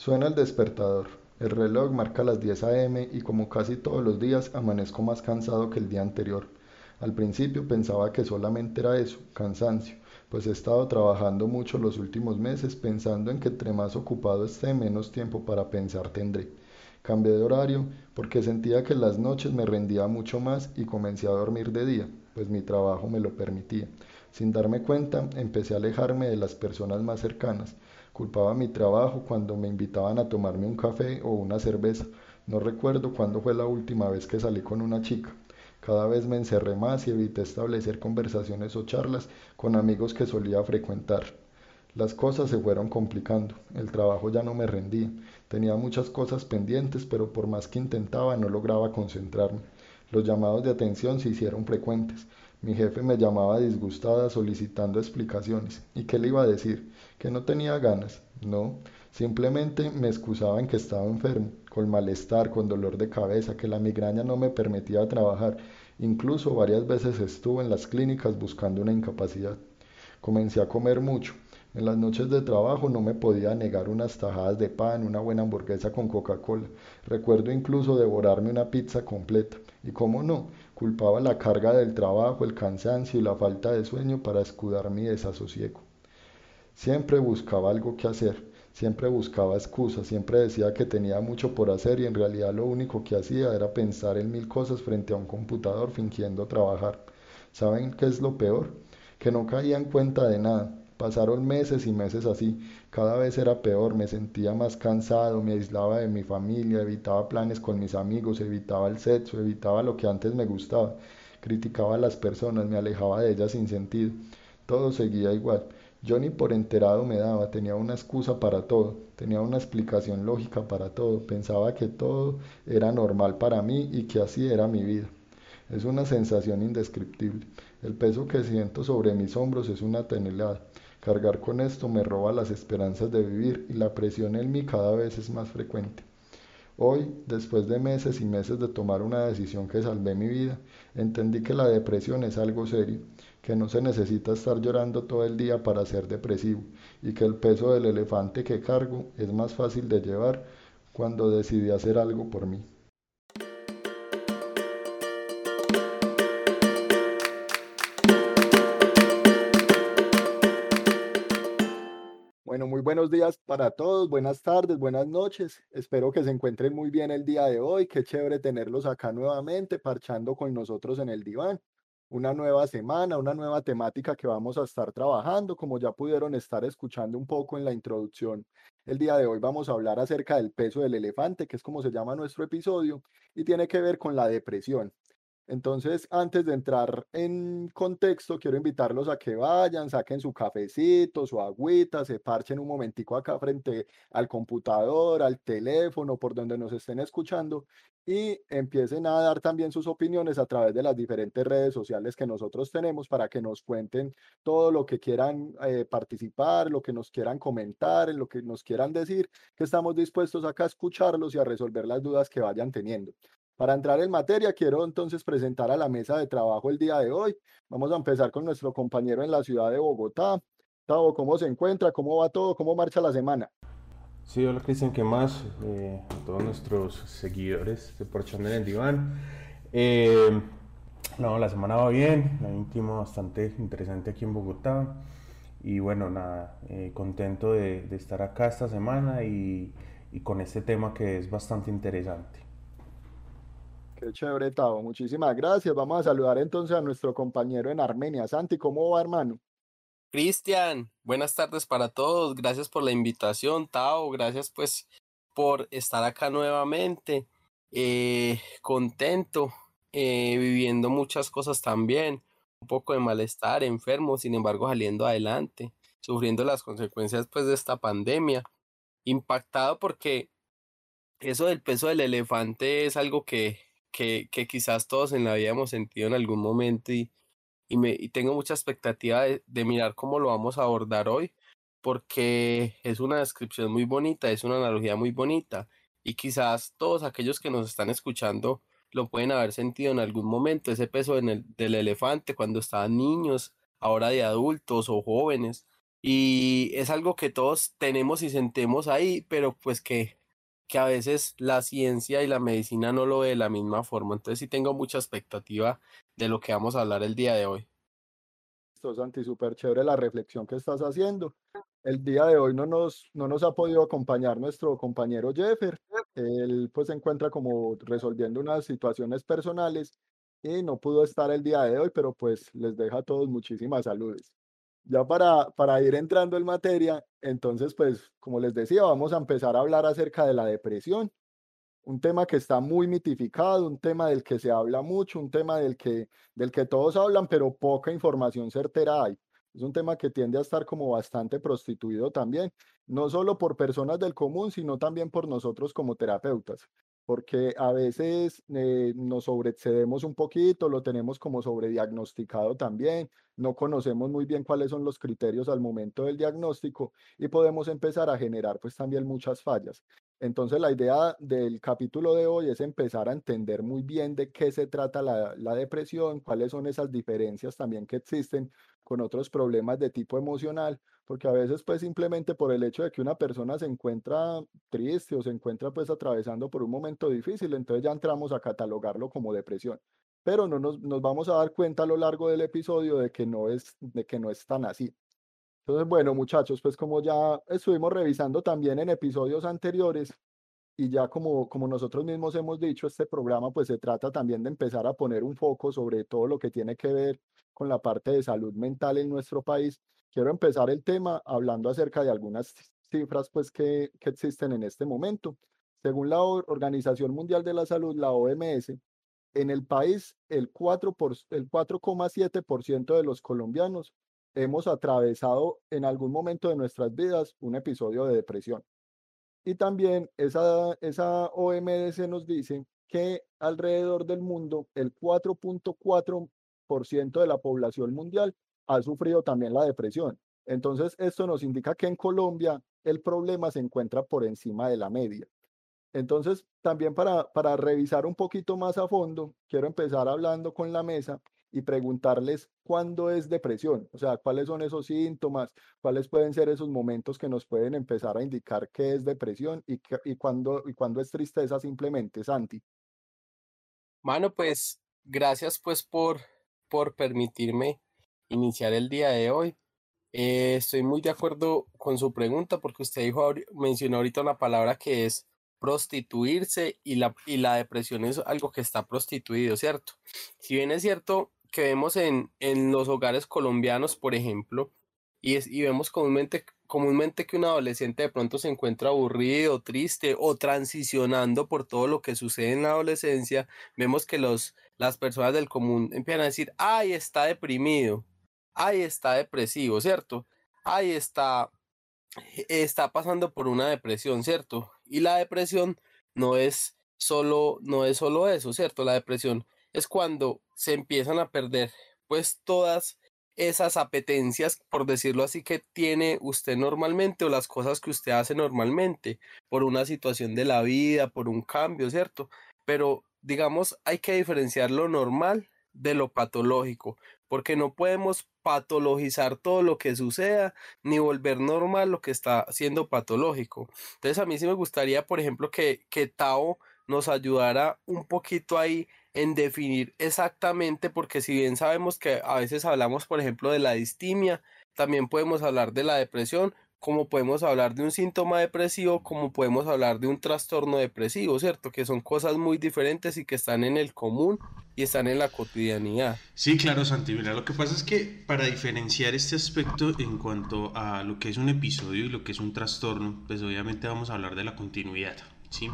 Suena el despertador. El reloj marca las 10 a.m. y como casi todos los días amanezco más cansado que el día anterior. Al principio pensaba que solamente era eso, cansancio, pues he estado trabajando mucho los últimos meses pensando en que entre más ocupado esté menos tiempo para pensar tendré. Cambié de horario porque sentía que las noches me rendía mucho más y comencé a dormir de día, pues mi trabajo me lo permitía. Sin darme cuenta, empecé a alejarme de las personas más cercanas. Culpaba mi trabajo cuando me invitaban a tomarme un café o una cerveza. No recuerdo cuándo fue la última vez que salí con una chica. Cada vez me encerré más y evité establecer conversaciones o charlas con amigos que solía frecuentar. Las cosas se fueron complicando, el trabajo ya no me rendía, tenía muchas cosas pendientes, pero por más que intentaba no lograba concentrarme. Los llamados de atención se hicieron frecuentes. Mi jefe me llamaba disgustada solicitando explicaciones. ¿Y qué le iba a decir? ¿Que no tenía ganas? No, simplemente me excusaba en que estaba enfermo, con malestar, con dolor de cabeza, que la migraña no me permitía trabajar. Incluso varias veces estuve en las clínicas buscando una incapacidad. Comencé a comer mucho. En las noches de trabajo no me podía negar unas tajadas de pan, una buena hamburguesa con Coca-Cola. Recuerdo incluso devorarme una pizza completa. Y cómo no, culpaba la carga del trabajo, el cansancio y la falta de sueño para escudar mi desasosiego. Siempre buscaba algo que hacer, siempre buscaba excusas, siempre decía que tenía mucho por hacer y en realidad lo único que hacía era pensar en mil cosas frente a un computador fingiendo trabajar. ¿Saben qué es lo peor? Que no caía en cuenta de nada Pasaron meses y meses así. Cada vez era peor, me sentía más cansado, me aislaba de mi familia, evitaba planes con mis amigos, evitaba el sexo, evitaba lo que antes me gustaba, criticaba a las personas, me alejaba de ellas sin sentido. Todo seguía igual. Yo ni por enterado me daba, tenía una excusa para todo, tenía una explicación lógica para todo, pensaba que todo era normal para mí y que así era mi vida. Es una sensación indescriptible. El peso que siento sobre mis hombros es una tonelada. Cargar con esto me roba las esperanzas de vivir y la presión en mí cada vez es más frecuente. Hoy, después de meses y meses de tomar una decisión que salvé mi vida, entendí que la depresión es algo serio, que no se necesita estar llorando todo el día para ser depresivo y que el peso del elefante que cargo es más fácil de llevar cuando decidí hacer algo por mí. Buenos días para todos, buenas tardes, buenas noches. Espero que se encuentren muy bien el día de hoy. Qué chévere tenerlos acá nuevamente, parchando con nosotros en el diván. Una nueva semana, una nueva temática que vamos a estar trabajando, como ya pudieron estar escuchando un poco en la introducción. El día de hoy vamos a hablar acerca del peso del elefante, que es como se llama nuestro episodio, y tiene que ver con la depresión. Entonces, antes de entrar en contexto, quiero invitarlos a que vayan, saquen su cafecito, su agüita, se parchen un momentico acá frente al computador, al teléfono, por donde nos estén escuchando y empiecen a dar también sus opiniones a través de las diferentes redes sociales que nosotros tenemos para que nos cuenten todo lo que quieran eh, participar, lo que nos quieran comentar, en lo que nos quieran decir, que estamos dispuestos acá a escucharlos y a resolver las dudas que vayan teniendo. Para entrar en materia, quiero entonces presentar a la mesa de trabajo el día de hoy. Vamos a empezar con nuestro compañero en la ciudad de Bogotá. Tavo, ¿cómo se encuentra? ¿Cómo va todo? ¿Cómo marcha la semana? Sí, hola Cristian, ¿qué más? Eh, a todos nuestros seguidores de Porchón en el Diván. Eh, no, la semana va bien, hay un bastante interesante aquí en Bogotá. Y bueno, nada, eh, contento de, estar acá esta semana y, y con este tema que es bastante interesante. Qué chévere, Tavo. Muchísimas gracias. Vamos a saludar entonces a nuestro compañero en Armenia. Santi, ¿cómo va, hermano? Cristian, buenas tardes para todos. Gracias por la invitación, Tao. Gracias pues por estar acá nuevamente. Eh, contento, eh, viviendo muchas cosas también. Un poco de malestar, enfermo, sin embargo saliendo adelante, sufriendo las consecuencias pues de esta pandemia. Impactado porque eso del peso del elefante es algo que que, que quizás todos en la vida hemos sentido en algún momento y, y, me, y tengo mucha expectativa de, mirar cómo lo vamos a abordar hoy, porque es una descripción muy bonita, es una analogía muy bonita y quizás todos aquellos que nos están escuchando lo pueden haber sentido en algún momento, ese peso en el, del elefante cuando estaban niños, ahora de adultos o jóvenes, Y es algo que todos tenemos y sentemos ahí, pero pues que, que a veces la ciencia y la medicina no lo ve de la misma forma. Entonces sí tengo mucha expectativa de lo que vamos a hablar el día de hoy. Esto, Santi, súper chévere la reflexión que estás haciendo. El día de hoy no nos, no nos ha podido acompañar nuestro compañero Jeffer. Él pues se encuentra como resolviendo unas situaciones personales y no pudo estar el día de hoy, pero pues les deja a todos muchísimas saludes. Ya para, para ir entrando en materia, entonces pues como les decía, vamos a empezar a hablar acerca de la depresión, un tema que está muy mitificado, un tema del que se habla mucho, un tema del que, del que todos hablan, pero poca información certera hay. Es un tema que tiende a estar como bastante prostituido también, no solo por personas del común, sino también por nosotros como terapeutas porque a veces eh, nos sobreexcedemos un poquito, lo tenemos como sobrediagnosticado también, no conocemos muy bien cuáles son los criterios al momento del diagnóstico y podemos empezar a generar pues también muchas fallas. Entonces la idea del capítulo de hoy es empezar a entender muy bien de qué se trata la, la depresión, cuáles son esas diferencias también que existen con otros problemas de tipo emocional, porque a veces pues simplemente por el hecho de que una persona se encuentra triste o se encuentra pues atravesando por un momento difícil, entonces ya entramos a catalogarlo como depresión. Pero no nos, nos vamos a dar cuenta a lo largo del episodio de que no es, de que no es tan así. Entonces, bueno, muchachos, pues como ya estuvimos revisando también en episodios anteriores y ya como, como nosotros mismos hemos dicho, este programa pues se trata también de empezar a poner un foco sobre todo lo que tiene que ver con la parte de salud mental en nuestro país Quiero empezar el tema hablando acerca de algunas cifras pues, que, que existen en este momento. Según la Organización Mundial de la Salud, la OMS, en el país el 4,7% de los colombianos hemos atravesado en algún momento de nuestras vidas un episodio de depresión. Y también esa, esa OMS nos dice que alrededor del mundo el 4.4% de la población mundial ha sufrido también la depresión. Entonces, esto nos indica que en Colombia el problema se encuentra por encima de la media. Entonces, también para, para revisar un poquito más a fondo, quiero empezar hablando con la mesa y preguntarles cuándo es depresión, o sea, cuáles son esos síntomas, cuáles pueden ser esos momentos que nos pueden empezar a indicar qué es depresión y, y, cuándo, y cuándo es tristeza simplemente, Santi. Mano, pues gracias pues por, por permitirme iniciar el día de hoy. Eh, estoy muy de acuerdo con su pregunta porque usted dijo, mencionó ahorita una palabra que es prostituirse y la, y la depresión es algo que está prostituido, ¿cierto? Si bien es cierto que vemos en, en los hogares colombianos, por ejemplo, y, es, y vemos comúnmente, comúnmente que un adolescente de pronto se encuentra aburrido, triste o transicionando por todo lo que sucede en la adolescencia, vemos que los, las personas del común empiezan a decir, ay, está deprimido, ahí está depresivo, ¿cierto? Ahí está, está pasando por una depresión, ¿cierto? Y la depresión no es solo, no es solo eso, ¿cierto? La depresión es cuando se empiezan a perder, pues, todas esas apetencias, por decirlo así, que tiene usted normalmente o las cosas que usted hace normalmente por una situación de la vida, por un cambio, ¿cierto? Pero digamos, hay que diferenciar lo normal de lo patológico, porque no podemos patologizar todo lo que suceda ni volver normal lo que está siendo patológico. Entonces a mí sí me gustaría, por ejemplo, que, que Tao nos ayudara un poquito ahí en definir exactamente, porque si bien sabemos que a veces hablamos, por ejemplo, de la distimia, también podemos hablar de la depresión, como podemos hablar de un síntoma depresivo, como podemos hablar de un trastorno depresivo, ¿cierto? Que son cosas muy diferentes y que están en el común y están en la cotidianidad. Sí, claro, Santi. Mira, lo que pasa es que para diferenciar este aspecto en cuanto a lo que es un episodio y lo que es un trastorno, pues obviamente vamos a hablar de la continuidad, ¿sí?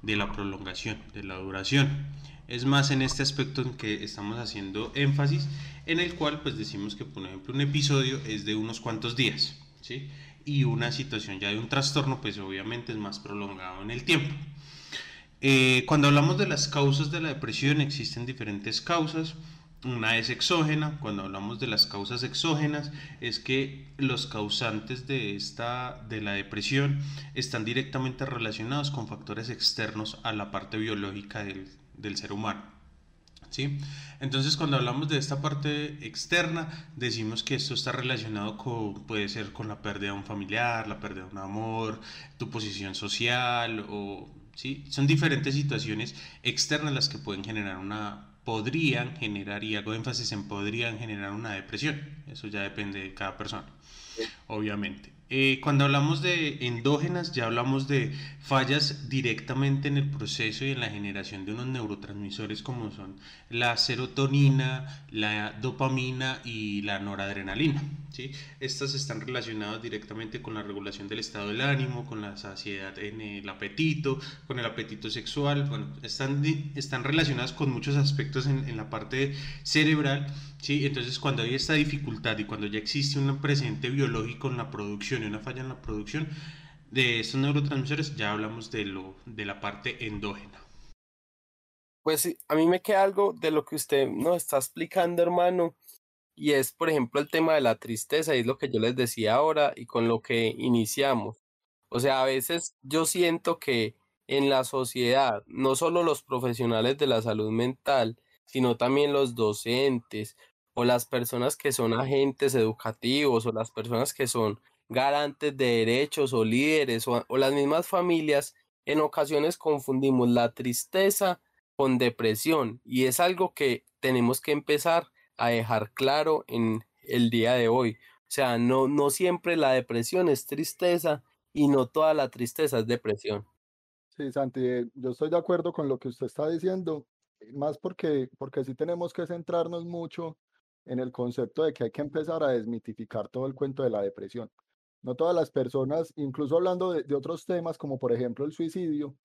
De la prolongación, de la duración. Es más en este aspecto en que estamos haciendo énfasis, en el cual pues decimos que, por ejemplo, un episodio es de unos cuantos días, ¿sí? Y una situación ya de un trastorno, pues obviamente es más prolongado en el tiempo. Eh, cuando hablamos de las causas de la depresión, existen diferentes causas. Una es exógena, cuando hablamos de las causas exógenas, es que los causantes de, esta, de la depresión están directamente relacionados con factores externos a la parte biológica del, del ser humano. Entonces, cuando hablamos de esta parte externa, decimos que esto está relacionado con, puede ser con la pérdida de un familiar, la pérdida de un amor, tu posición social, o, ¿sí? Son diferentes situaciones externas las que pueden generar una, podrían generar, y hago énfasis en podrían generar una depresión. Eso ya depende de cada persona, obviamente. Eh, cuando hablamos de endógenas, ya hablamos de fallas directamente en el proceso y en la generación de unos neurotransmisores como son la serotonina, la dopamina y la noradrenalina. ¿sí? Estas están relacionadas directamente con la regulación del estado del ánimo, con la saciedad en el apetito, con el apetito sexual. Bueno, están, están relacionadas con muchos aspectos en, en la parte cerebral ¿sí? Entonces cuando hay esta dificultad y cuando ya existe un presente biológico en la producción y una falla en la producción de estos neurotransmisores, ya hablamos de, lo, de la parte endógena. Pues a mí me queda algo de lo que usted nos está explicando, hermano, y es, por ejemplo, el tema de la tristeza, y es lo que yo les decía ahora y con lo que iniciamos. O sea, a veces yo siento que en la sociedad, no solo los profesionales de la salud mental, sino también los docentes o las personas que son agentes educativos o las personas que son garantes de derechos o líderes o, las mismas familias, en ocasiones confundimos la tristeza con depresión y es algo que tenemos que empezar a dejar claro en el día de hoy. O sea, no, no siempre la depresión es tristeza y no toda la tristeza es depresión. Sí, Santi, eh, yo estoy de acuerdo con lo que usted está diciendo, más porque, porque sí tenemos que centrarnos mucho en el concepto de que hay que empezar a desmitificar todo el cuento de la depresión. No todas las personas, incluso hablando de, otros temas como por ejemplo el suicidio,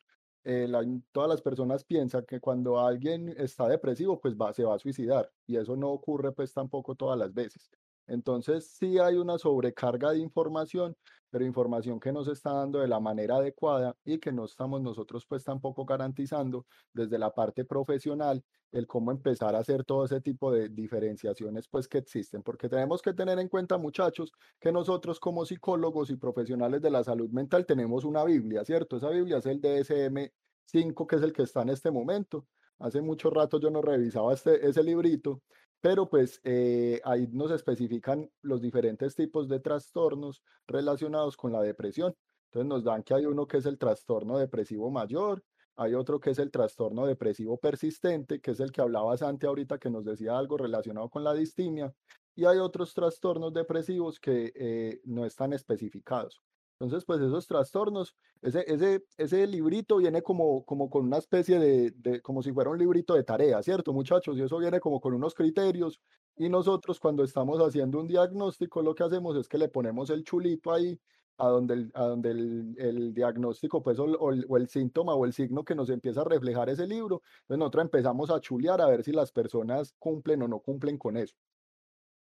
eh, todas las personas piensan que cuando alguien está depresivo, pues va, se va a suicidar y eso no ocurre pues tampoco todas las veces. Entonces sí hay una sobrecarga de información, pero información que no se está dando de la manera adecuada y que no estamos nosotros pues tampoco garantizando desde la parte profesional el cómo empezar a hacer todo ese tipo de diferenciaciones pues que existen, porque tenemos que tener en cuenta muchachos que nosotros como psicólogos y profesionales de la salud mental tenemos una Biblia, ¿cierto? Esa Biblia es el DSM-5 que es el que está en este momento. Hace mucho rato yo no revisaba este, ese librito pero pues eh, ahí nos especifican los diferentes tipos de trastornos relacionados con la depresión. Entonces nos dan que hay uno que es el trastorno depresivo mayor, hay otro que es el trastorno depresivo persistente, que es el que hablaba Santi ahorita que nos decía algo relacionado con la distimia, y hay otros trastornos depresivos que eh, no están especificados. Entonces, pues esos trastornos, ese, ese, ese librito viene como, como con una especie de, como si fuera un librito de tarea, ¿cierto, muchachos? Y eso viene como con unos criterios. Y nosotros cuando estamos haciendo un diagnóstico, lo que hacemos es que le ponemos el chulito ahí a donde el, a donde el, diagnóstico, pues, o, o, el, o, el, síntoma o el signo que nos empieza a reflejar ese libro. Entonces nosotros empezamos a chulear a ver si las personas cumplen o no cumplen con eso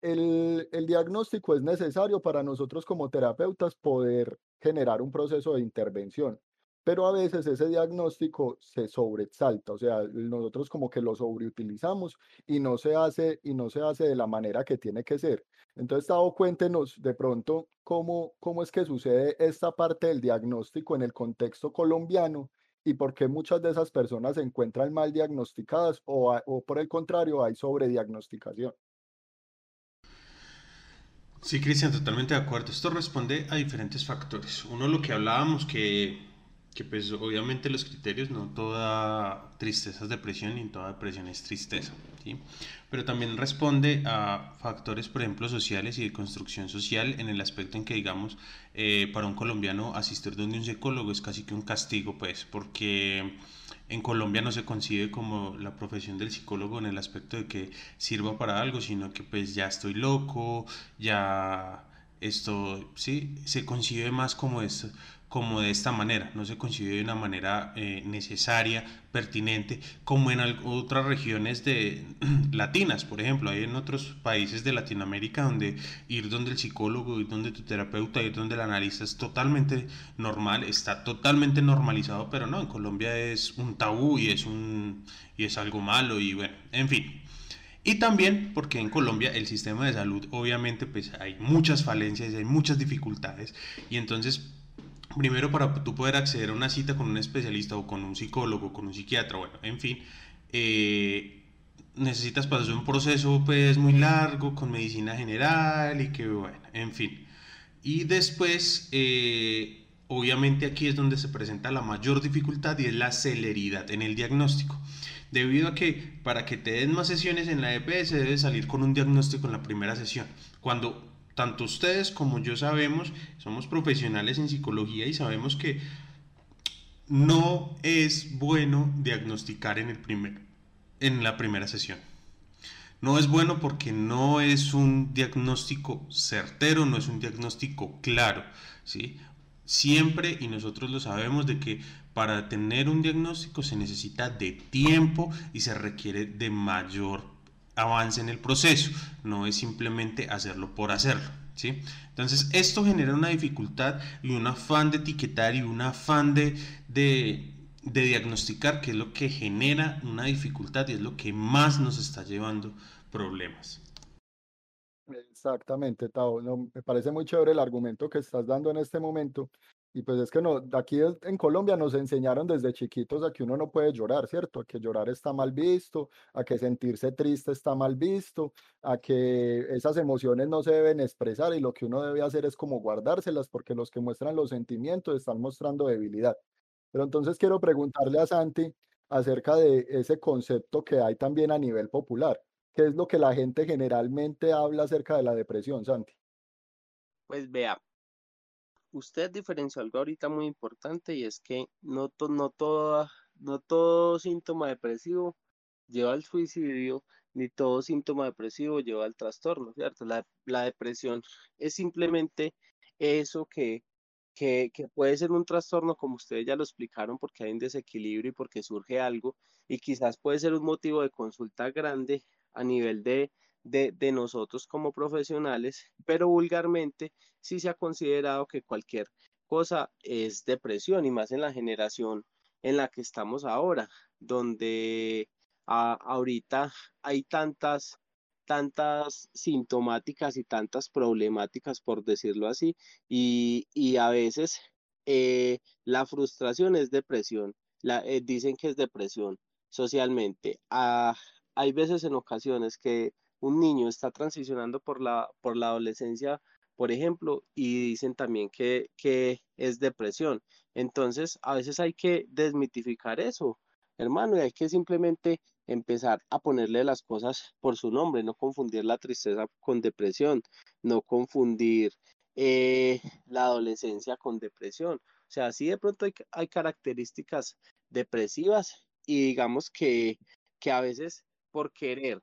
el, el, diagnóstico es necesario para nosotros como terapeutas poder generar un proceso de intervención, pero a veces ese diagnóstico se sobresalta, o sea, nosotros como que lo sobreutilizamos y no se hace y no se hace de la manera que tiene que ser. Entonces, Tavo, cuéntenos de pronto cómo, cómo es que sucede esta parte del diagnóstico en el contexto colombiano y por qué muchas de esas personas se encuentran mal diagnosticadas o, o por el contrario hay sobrediagnosticación. Sí, Cristian, totalmente de acuerdo. Esto responde a diferentes factores. Uno, lo que hablábamos, que, que pues obviamente los criterios, no toda tristeza es depresión ni toda depresión es tristeza, ¿sí? Pero también responde a factores, por ejemplo, sociales y de construcción social en el aspecto en que, digamos, eh, para un colombiano asistir donde un psicólogo es casi que un castigo, pues, porque en Colombia no se concibe como la profesión del psicólogo en el aspecto de que sirva para algo, sino que pues ya estoy loco, ya esto, sí, se concibe más como esto, como de esta manera, no se concibe de una manera eh, necesaria, pertinente, como en otras regiones de latinas, por ejemplo, hay en otros países de Latinoamérica donde ir donde el psicólogo, ir donde tu terapeuta, ir donde el analista es totalmente normal, está totalmente normalizado, pero no, en Colombia es un tabú y es un y es algo malo y bueno, en fin. Y también porque en Colombia el sistema de salud obviamente pues hay muchas falencias, hay muchas dificultades y entonces primero para tú poder acceder a una cita con un especialista o con un psicólogo, con un psiquiatra, bueno, en fin, eh, necesitas pasar un proceso pues muy largo con medicina general y que bueno, en fin. Y después, eh, obviamente aquí es donde se presenta la mayor dificultad y es la celeridad en el diagnóstico. Debido a que para que te den más sesiones en la EPS debe salir con un diagnóstico en la primera sesión. Cuando tanto ustedes como yo sabemos, somos profesionales en psicología y sabemos que no es bueno diagnosticar en el primer en la primera sesión. No es bueno porque no es un diagnóstico certero, no es un diagnóstico claro, ¿sí? Siempre, y nosotros lo sabemos, de que para tener un diagnóstico se necesita de tiempo y se requiere de mayor avance en el proceso, no es simplemente hacerlo por hacerlo. ¿sí? Entonces, esto genera una dificultad y un afán de etiquetar y un afán de, de diagnosticar, que es lo que genera una dificultad y es lo que más nos está llevando problemas. Exactamente, Tao. me parece muy chévere el argumento que estás dando en este momento. Y pues es que no, aquí en Colombia nos enseñaron desde chiquitos a que uno no puede llorar, ¿cierto? A que llorar está mal visto, a que sentirse triste está mal visto, a que esas emociones no se deben expresar y lo que uno debe hacer es como guardárselas porque los que muestran los sentimientos están mostrando debilidad. Pero entonces quiero preguntarle a Santi acerca de ese concepto que hay también a nivel popular. ¿Qué es lo que la gente generalmente habla acerca de la depresión, Santi? Pues vea, usted diferenció algo ahorita muy importante y es que no, no, no todo síntoma depresivo lleva al suicidio, ni todo síntoma depresivo lleva al trastorno, ¿cierto? La, la depresión es simplemente eso que que, puede ser un trastorno, como ustedes ya lo explicaron, porque hay un desequilibrio y porque surge algo, y quizás puede ser un motivo de consulta grande a nivel de, de, nosotros como profesionales, pero vulgarmente sí se ha considerado que cualquier cosa es depresión, y más en la generación en la que estamos ahora, donde ahorita hay tantas tantas sintomáticas y tantas problemáticas, por decirlo así, y, a veces eh, la frustración es depresión, la, eh, dicen que es depresión socialmente. Ah, hay veces en ocasiones que un niño está transicionando por la, por la adolescencia, por ejemplo, y dicen también que, que es depresión. Entonces, a veces hay que desmitificar eso, hermano, y hay que simplemente empezar a ponerle las cosas por su nombre, no confundir la tristeza con depresión, no confundir eh, la adolescencia con depresión. O sea, sí de pronto hay, características depresivas y digamos que, que a veces por querer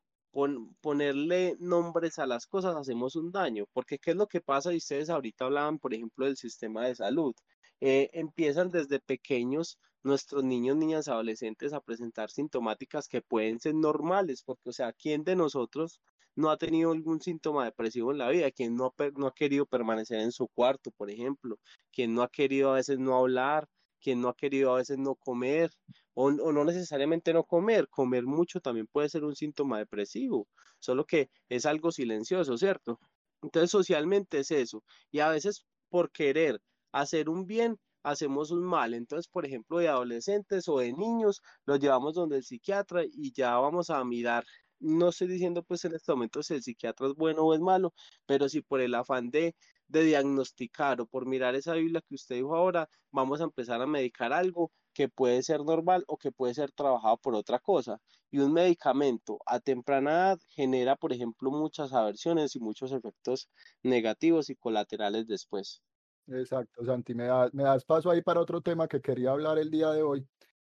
ponerle nombres a las cosas hacemos un daño, porque ¿qué es lo que pasa? Y ustedes ahorita hablaban, por ejemplo, del sistema de salud. Eh, empiezan desde pequeños nuestros niños, niñas, adolescentes a presentar sintomáticas que pueden ser normales, porque, o sea, ¿quién de nosotros no ha tenido algún síntoma depresivo en la vida? ¿Quién no no ha querido permanecer en su cuarto, por ejemplo? ¿Quién no ha querido a veces no hablar? ¿Quién no ha querido a veces no comer? O no necesariamente no comer, comer mucho también puede ser un síntoma depresivo, solo que es algo silencioso, ¿cierto? Entonces, socialmente es eso. Y a veces por querer hacer un bien, hacemos un mal. Entonces, por ejemplo, de adolescentes o de niños, los llevamos donde el psiquiatra y ya vamos a mirar. No estoy diciendo pues en este momento si el psiquiatra es bueno o es malo, pero si por el afán de, de diagnosticar o por mirar esa Biblia que usted dijo ahora, vamos a empezar a medicar algo que puede ser normal o que puede ser trabajado por otra cosa. Y un medicamento a temprana edad genera, por ejemplo, muchas aversiones y muchos efectos negativos y colaterales después. Exacto, Santi, me, das paso ahí para otro tema que quería hablar el día de hoy.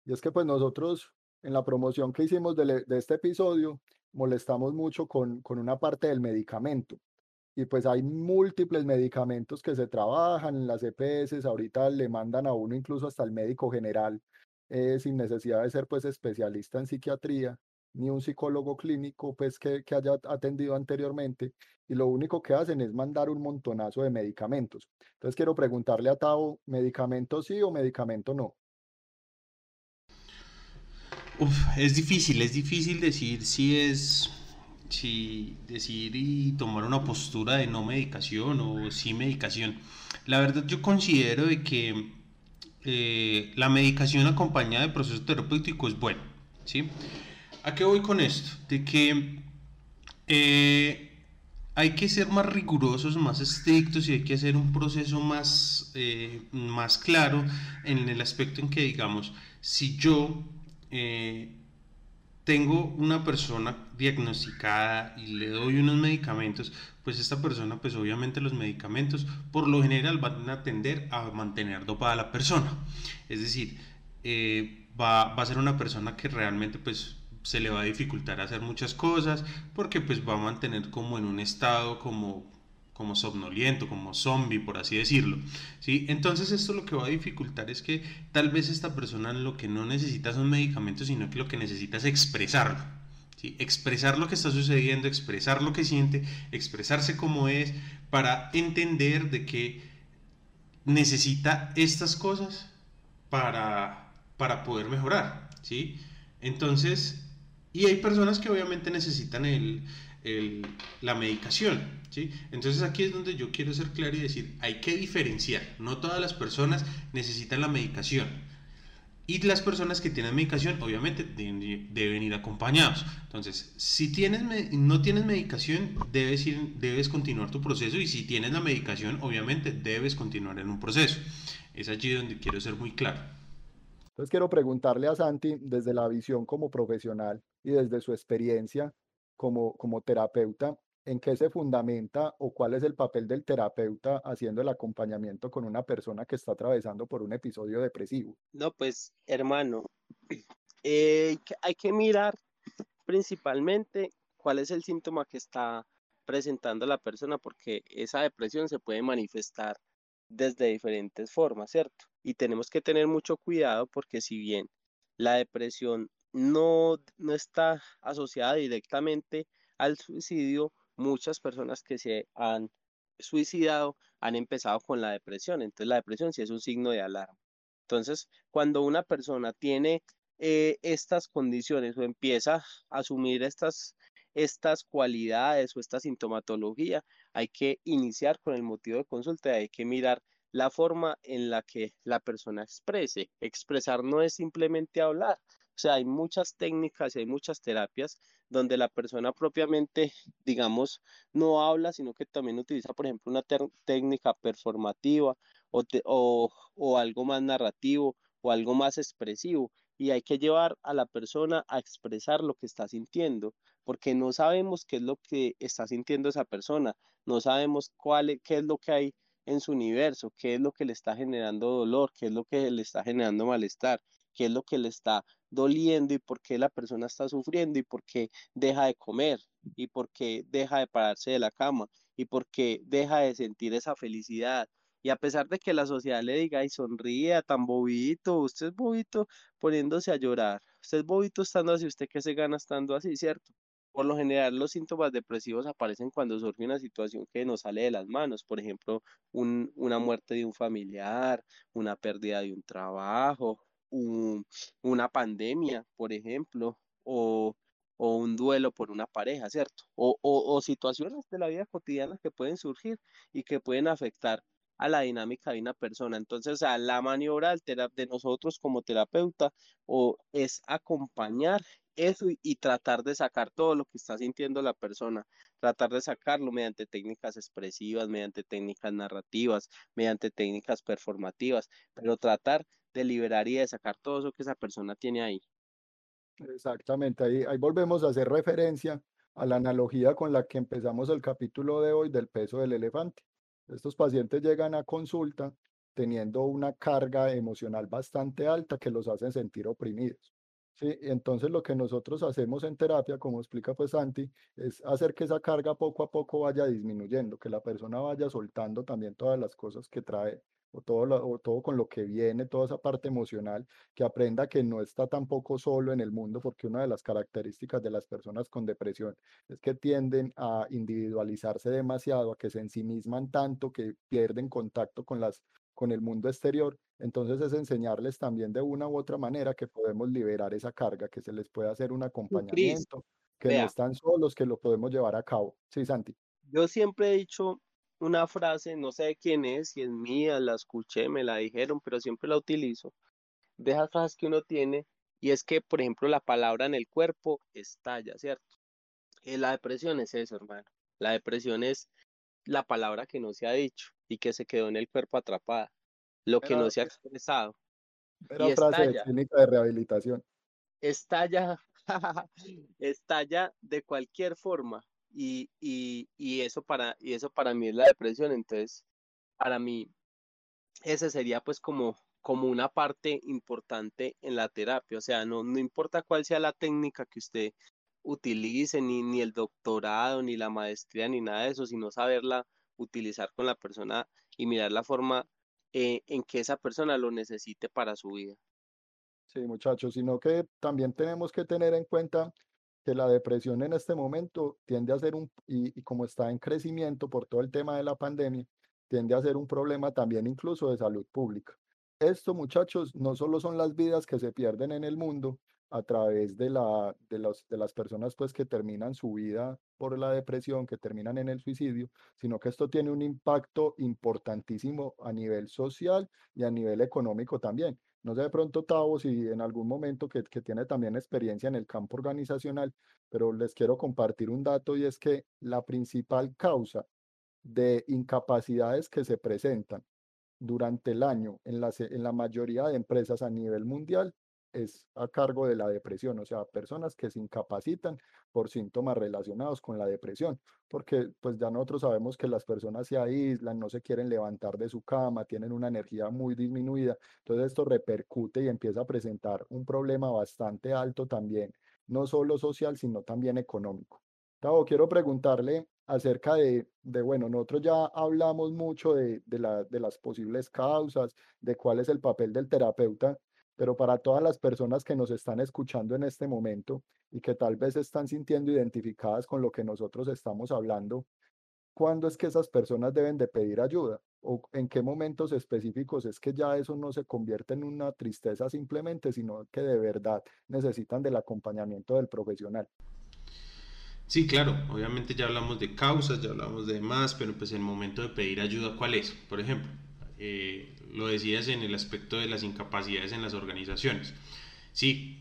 Y es que pues nosotros en la promoción que hicimos de, este episodio molestamos mucho con, con una parte del medicamento. Y pues hay múltiples medicamentos que se trabajan en las EPS, ahorita le mandan a uno incluso hasta el médico general eh, sin necesidad de ser pues especialista en psiquiatría ni un psicólogo clínico pues que, que, haya atendido anteriormente y lo único que hacen es mandar un montonazo de medicamentos. Entonces quiero preguntarle a Tao, ¿medicamento sí o medicamento no? Es difícil, es difícil decir si es, si decir y tomar una postura de no medicación o sí medicación. La verdad yo considero de que eh, la medicación acompañada de proceso terapéutico es bueno, ¿sí? ¿A qué voy con esto? De que eh, hay que ser más rigurosos, más estrictos y hay que hacer un proceso más, eh, más claro en el aspecto en que, digamos, si yo eh, tengo una persona diagnosticada y le doy unos medicamentos, pues esta persona, pues obviamente los medicamentos por lo general van a tender a mantener dopada a la persona. Es decir, va, va, a ser una persona que realmente pues se le va a dificultar hacer muchas cosas porque pues va a mantener como en un estado como como somnoliento, como zombie, por así decirlo. ¿sí? Entonces esto lo que va a dificultar es que tal vez esta persona lo que no necesita son medicamentos, sino que lo que necesita es expresarlo. ¿sí? Expresar lo que está sucediendo, expresar lo que siente, expresarse como es, para entender de que necesita estas cosas para, para poder mejorar. ¿sí? Entonces, y hay personas que obviamente necesitan el, la medicación, ¿sí? Entonces aquí es donde yo quiero ser claro y decir, hay que diferenciar, no todas las personas necesitan la medicación. Y las personas que tienen medicación, obviamente, deben, ir acompañados. Entonces, si tienes, no tienes medicación, debes, debes continuar tu proceso. Y si tienes la medicación, obviamente, debes continuar en un proceso. Es allí donde quiero ser muy claro. Entonces, quiero preguntarle a Santi, desde la visión como profesional, y desde su experiencia como, como terapeuta, ¿en qué se fundamenta o cuál es el papel del terapeuta haciendo el acompañamiento con una persona que está atravesando por un episodio depresivo? No, pues hermano, eh, hay que mirar principalmente cuál es el síntoma que está presentando la persona, porque esa depresión se puede manifestar desde diferentes formas, ¿cierto? Y tenemos que tener mucho cuidado porque si bien la depresión no, no está asociada directamente al suicidio. Muchas personas que se han suicidado han empezado con la depresión. Entonces la depresión sí es un signo de alarma. Entonces, cuando una persona tiene eh, estas condiciones o empieza a asumir estas, estas cualidades o esta sintomatología, hay que iniciar con el motivo de consulta, hay que mirar la forma en la que la persona exprese. Expresar no es simplemente hablar, o sea, hay muchas técnicas y hay muchas terapias donde la persona propiamente, digamos, no habla, sino que también utiliza, por ejemplo, una técnica performativa o, o, o algo más narrativo o algo más expresivo. Y hay que llevar a la persona a expresar lo que está sintiendo, porque no sabemos qué es lo que está sintiendo esa persona, no sabemos cuál, e, qué es lo que hay en su universo, qué es lo que le está generando dolor, qué es lo que le está generando malestar, qué es lo que le está doliendo y por qué la persona está sufriendo y por qué deja de comer y por qué deja de pararse de la cama y por qué deja de sentir esa felicidad. Y a pesar de que la sociedad le diga, y sonríe, tan bobito, usted es bobito poniéndose a llorar, usted es bobito estando así, usted que se gana estando así, ¿cierto? Por lo general, los síntomas depresivos aparecen cuando surge una situación que nos sale de las manos, por ejemplo, una muerte de un familiar, una pérdida de un trabajo, una pandemia, por ejemplo, o, un duelo por una pareja, ¿cierto? O, situaciones de la vida cotidiana que pueden surgir y que pueden afectar a la dinámica de una persona. Entonces, a la maniobra de nosotros como terapeuta o es acompañar eso y, tratar de sacar todo lo que está sintiendo la persona, tratar de sacarlo mediante técnicas expresivas, mediante técnicas narrativas, mediante técnicas performativas, pero tratar de liberar y de sacar todo eso que esa persona tiene ahí. Exactamente, ahí, ahí volvemos a hacer referencia a la analogía con la que empezamos el capítulo de hoy del peso del elefante. Estos pacientes llegan a consulta teniendo una carga emocional bastante alta que los hace sentir oprimidos. Sí, entonces lo que nosotros hacemos en terapia, como explica pues Santi, es hacer que esa carga poco a poco vaya disminuyendo, que la persona vaya soltando también todas las cosas que trae o todo, todo con lo que viene, toda esa parte emocional, que aprenda que no está tampoco solo en el mundo, porque una de las características de las personas con depresión es que tienden a individualizarse demasiado, a que se ensimisman tanto que pierden contacto con las con el mundo exterior, entonces es enseñarles también de una u otra manera que podemos liberar esa carga, que se les puede hacer un acompañamiento, que no están solos, que lo podemos llevar a cabo. Sí, Santi. Yo siempre he dicho una frase, no sé de quién es, si es mía, la escuché, me la dijeron, pero siempre la utilizo. De esas frases que uno tiene Y es que, por ejemplo, la palabra en el cuerpo estalla, ¿cierto? Eh, la depresión es eso, hermano. La depresión es la palabra que no se ha dicho y que se quedó en el cuerpo atrapada, lo que no se ha expresado. Era frase de clínica de rehabilitación. Estalla, estalla de cualquier forma y, y, y, eso para, y eso para mí es la depresión. Entonces, para mí, ese sería pues como, como una parte importante en la terapia. O sea, no, no importa cuál sea la técnica que usted utilice, ni, ni el doctorado, ni la maestría, ni nada de eso, sino saberla utilizar con la persona y mirar la forma eh, en que esa persona lo necesite para su vida. Sí, muchachos, sino que también tenemos que tener en cuenta que la depresión en este momento tiende a ser un, y, y como está en crecimiento por todo el tema de la pandemia, tiende a ser un problema también incluso de salud pública. Esto, muchachos, no solo son las vidas que se pierden en el mundo, a través de, la, de, los, de las personas pues que terminan su vida por la depresión, que terminan en el suicidio, sino que esto tiene un impacto importantísimo a nivel social y a nivel económico también. No sé de pronto, Tavo, si en algún momento que, tiene también experiencia en el campo organizacional, pero les quiero compartir un dato y es que la principal causa de incapacidades que se presentan durante el año en la, en la mayoría de empresas a nivel mundial es a cargo de la depresión, o sea, personas que se incapacitan por síntomas relacionados con la depresión, porque pues ya nosotros sabemos que las personas se aíslan, no se quieren levantar de su cama, tienen una energía muy disminuida, entonces esto repercute y empieza a presentar un problema bastante alto también, no solo social, sino también económico. Tavo, quiero preguntarle acerca de, de, bueno, nosotros ya hablamos mucho de, de, la, de las posibles causas, de cuál es el papel del terapeuta, pero para todas las personas que nos están escuchando en este momento y que tal vez están sintiendo identificadas con lo que nosotros estamos hablando, ¿cuándo es que esas personas deben de pedir ayuda? ¿O en qué momentos específicos es que ya eso no se convierte en una tristeza simplemente, sino que de verdad necesitan del acompañamiento del profesional? Sí, claro, obviamente ya hablamos de causas, ya hablamos de demás, pero pues el momento de pedir ayuda, ¿cuál es? Por ejemplo, eh, lo decías en el aspecto de las incapacidades en las organizaciones. Sí,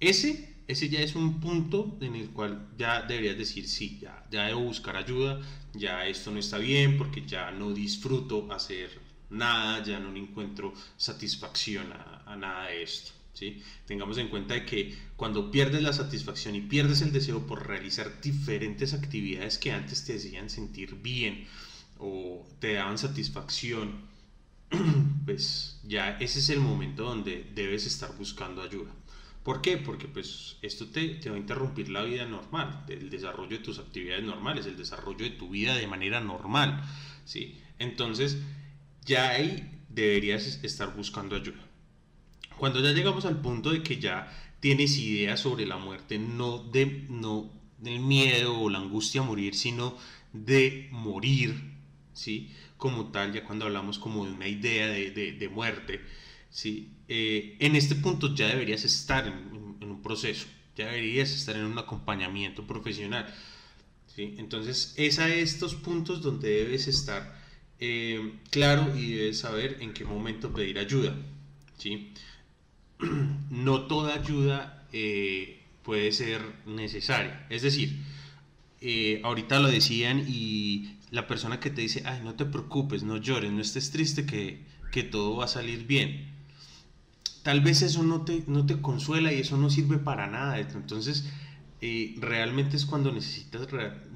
ese, ese ya es un punto en el cual ya deberías decir, sí, ya, ya debo buscar ayuda, ya esto no está bien porque ya no disfruto hacer nada, ya no encuentro satisfacción a, nada de esto. ¿sí? Tengamos en cuenta que cuando pierdes la satisfacción y pierdes el deseo por realizar diferentes actividades que antes te hacían sentir bien o te daban satisfacción, pues ya ese es el momento donde debes estar buscando ayuda. ¿Por qué? Porque pues esto te, te, va a interrumpir la vida normal, el desarrollo de tus actividades normales, el desarrollo de tu vida de manera normal, ¿sí? Entonces, ya ahí deberías estar buscando ayuda. Cuando ya llegamos al punto de que ya tienes idea sobre la muerte, no, de, no del miedo o la angustia a morir, sino de morir, ¿sí? Como tal, ya cuando hablamos como de una idea de, de, muerte, ¿sí? Eh, en este punto ya deberías estar en, en, un proceso, ya deberías estar en un acompañamiento profesional. ¿sí? Entonces es a estos puntos donde debes estar eh, claro y debes saber en qué momento pedir ayuda. ¿sí? No toda ayuda eh, puede ser necesaria. Es decir, ahorita lo decían y la persona que te dice, ay, no te preocupes, no llores, no estés triste, que, que todo va a salir bien. Tal vez eso no te, no te consuela y eso no sirve para nada. Entonces, eh, realmente es cuando necesitas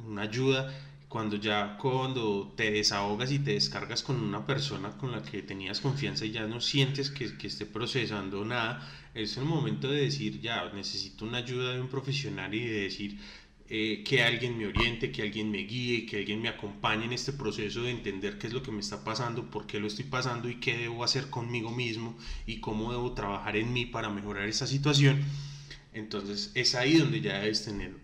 una ayuda, cuando ya cuando te desahogas y te descargas con una persona con la que tenías confianza y ya no sientes que, que esté procesando nada, es el momento de decir, ya, necesito una ayuda de un profesional y de decir, eh, que alguien me oriente, que alguien me guíe, que alguien me acompañe en este proceso de entender qué es lo que me está pasando, por qué lo estoy pasando y qué debo hacer conmigo mismo y cómo debo trabajar en mí para mejorar esa situación. Entonces es ahí donde ya debes tener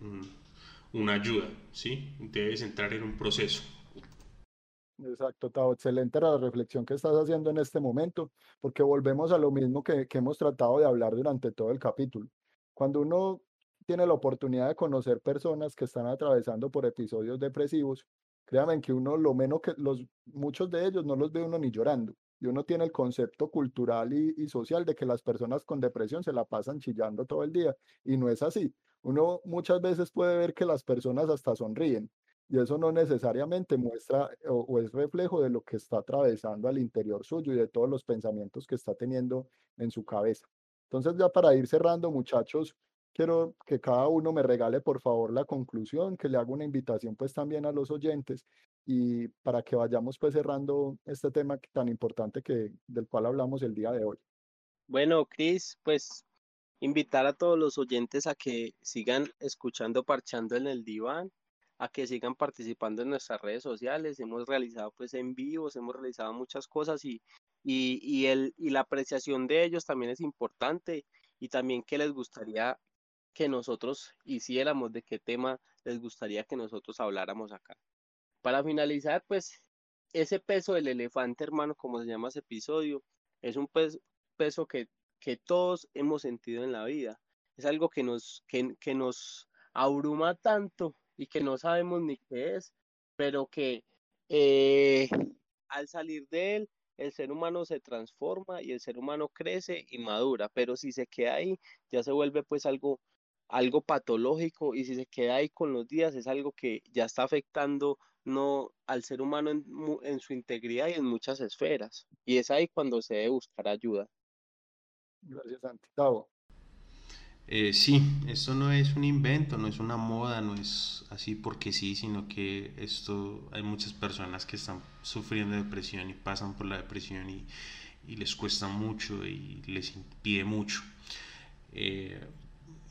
una ayuda, ¿sí? Debes entrar en un proceso. Exacto, Tao, excelente la reflexión que estás haciendo en este momento, porque volvemos a lo mismo que, que hemos tratado de hablar durante todo el capítulo. Cuando uno tiene la oportunidad de conocer personas que están atravesando por episodios depresivos, créanme que uno lo menos que los muchos de ellos no los ve uno ni llorando, y uno tiene el concepto cultural y, social de que las personas con depresión se la pasan chillando todo el día y no es así. Uno muchas veces puede ver que las personas hasta sonríen y eso no necesariamente muestra o, o, es reflejo de lo que está atravesando al interior suyo y de todos los pensamientos que está teniendo en su cabeza. Entonces ya para ir cerrando muchachos, quiero que cada uno me regale por favor la conclusión, que le haga una invitación pues también a los oyentes y para que vayamos pues cerrando este tema tan importante que del cual hablamos el día de hoy. Bueno, Cris, pues invitar a todos los oyentes a que sigan escuchando Parchando en el Diván, a que sigan participando en nuestras redes sociales. Hemos realizado pues en vivos, hemos realizado muchas cosas y, y, y, el, y la apreciación de ellos también es importante y también que les gustaría que nosotros hiciéramos, de qué tema les gustaría que nosotros habláramos acá. Para finalizar, pues ese peso del elefante, hermano, como se llama ese episodio, es un peso, que, todos hemos sentido en la vida. Es algo que nos, que, que nos abruma tanto y que no sabemos ni qué es, pero que eh, al salir de él, el ser humano se transforma y el ser humano crece y madura, pero si se queda ahí, ya se vuelve pues algo algo patológico y si se queda ahí con los días es algo que ya está afectando no al ser humano en, en su integridad y en muchas esferas. Y es ahí cuando se debe buscar ayuda. Gracias, Santiago. Eh, sí, esto no es un invento, no es una moda, no es así porque sí, sino que esto hay muchas personas que están sufriendo depresión y pasan por la depresión y, y les cuesta mucho y les impide mucho. Eh,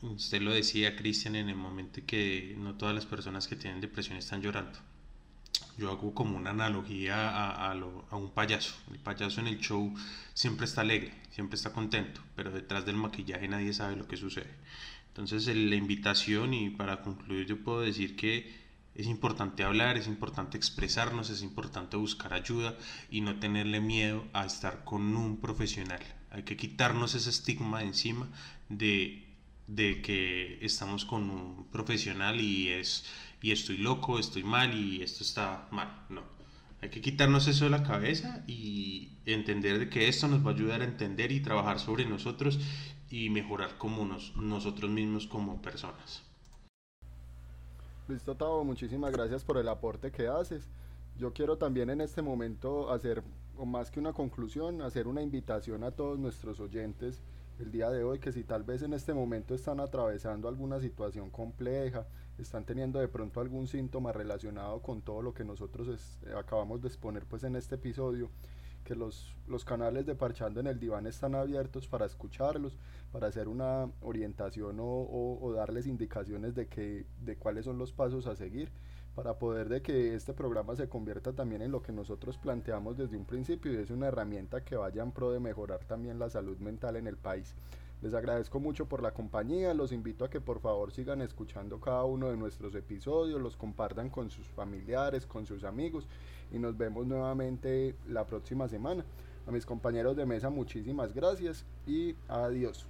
usted lo decía, Cristian, en el momento que no todas las personas que tienen depresión están llorando. Yo hago como una analogía a, a, un payaso. El payaso en el show siempre está alegre, siempre está contento, pero detrás del maquillaje nadie sabe lo que sucede. Entonces la invitación y para concluir yo puedo decir que es importante hablar, es importante expresarnos, es importante buscar ayuda y no tenerle miedo a estar con un profesional. Hay que quitarnos ese estigma de encima de de que estamos con un profesional y es y estoy loco, estoy mal y esto está mal. No. Hay que quitarnos eso de la cabeza y entender de que esto nos va a ayudar a entender y trabajar sobre nosotros y mejorar como nos, nosotros mismos como personas. Listo, Tavo, muchísimas gracias por el aporte que haces. Yo quiero también en este momento hacer, o más que una conclusión, hacer una invitación a todos nuestros oyentes el día de hoy, que si tal vez en este momento están atravesando alguna situación compleja, están teniendo de pronto algún síntoma relacionado con todo lo que nosotros acabamos de exponer pues en este episodio, que los, los canales de Parchando en el Diván están abiertos para escucharlos, para hacer una orientación o, o darles indicaciones de, que, de cuáles son los pasos a seguir para poder de que este programa se convierta también en lo que nosotros planteamos desde un principio y es una herramienta que vaya en pro de mejorar también la salud mental en el país. Les agradezco mucho por la compañía, los invito a que por favor sigan escuchando cada uno de nuestros episodios, los compartan con sus familiares, con sus amigos y nos vemos nuevamente la próxima semana. A mis compañeros de mesa muchísimas gracias y adiós.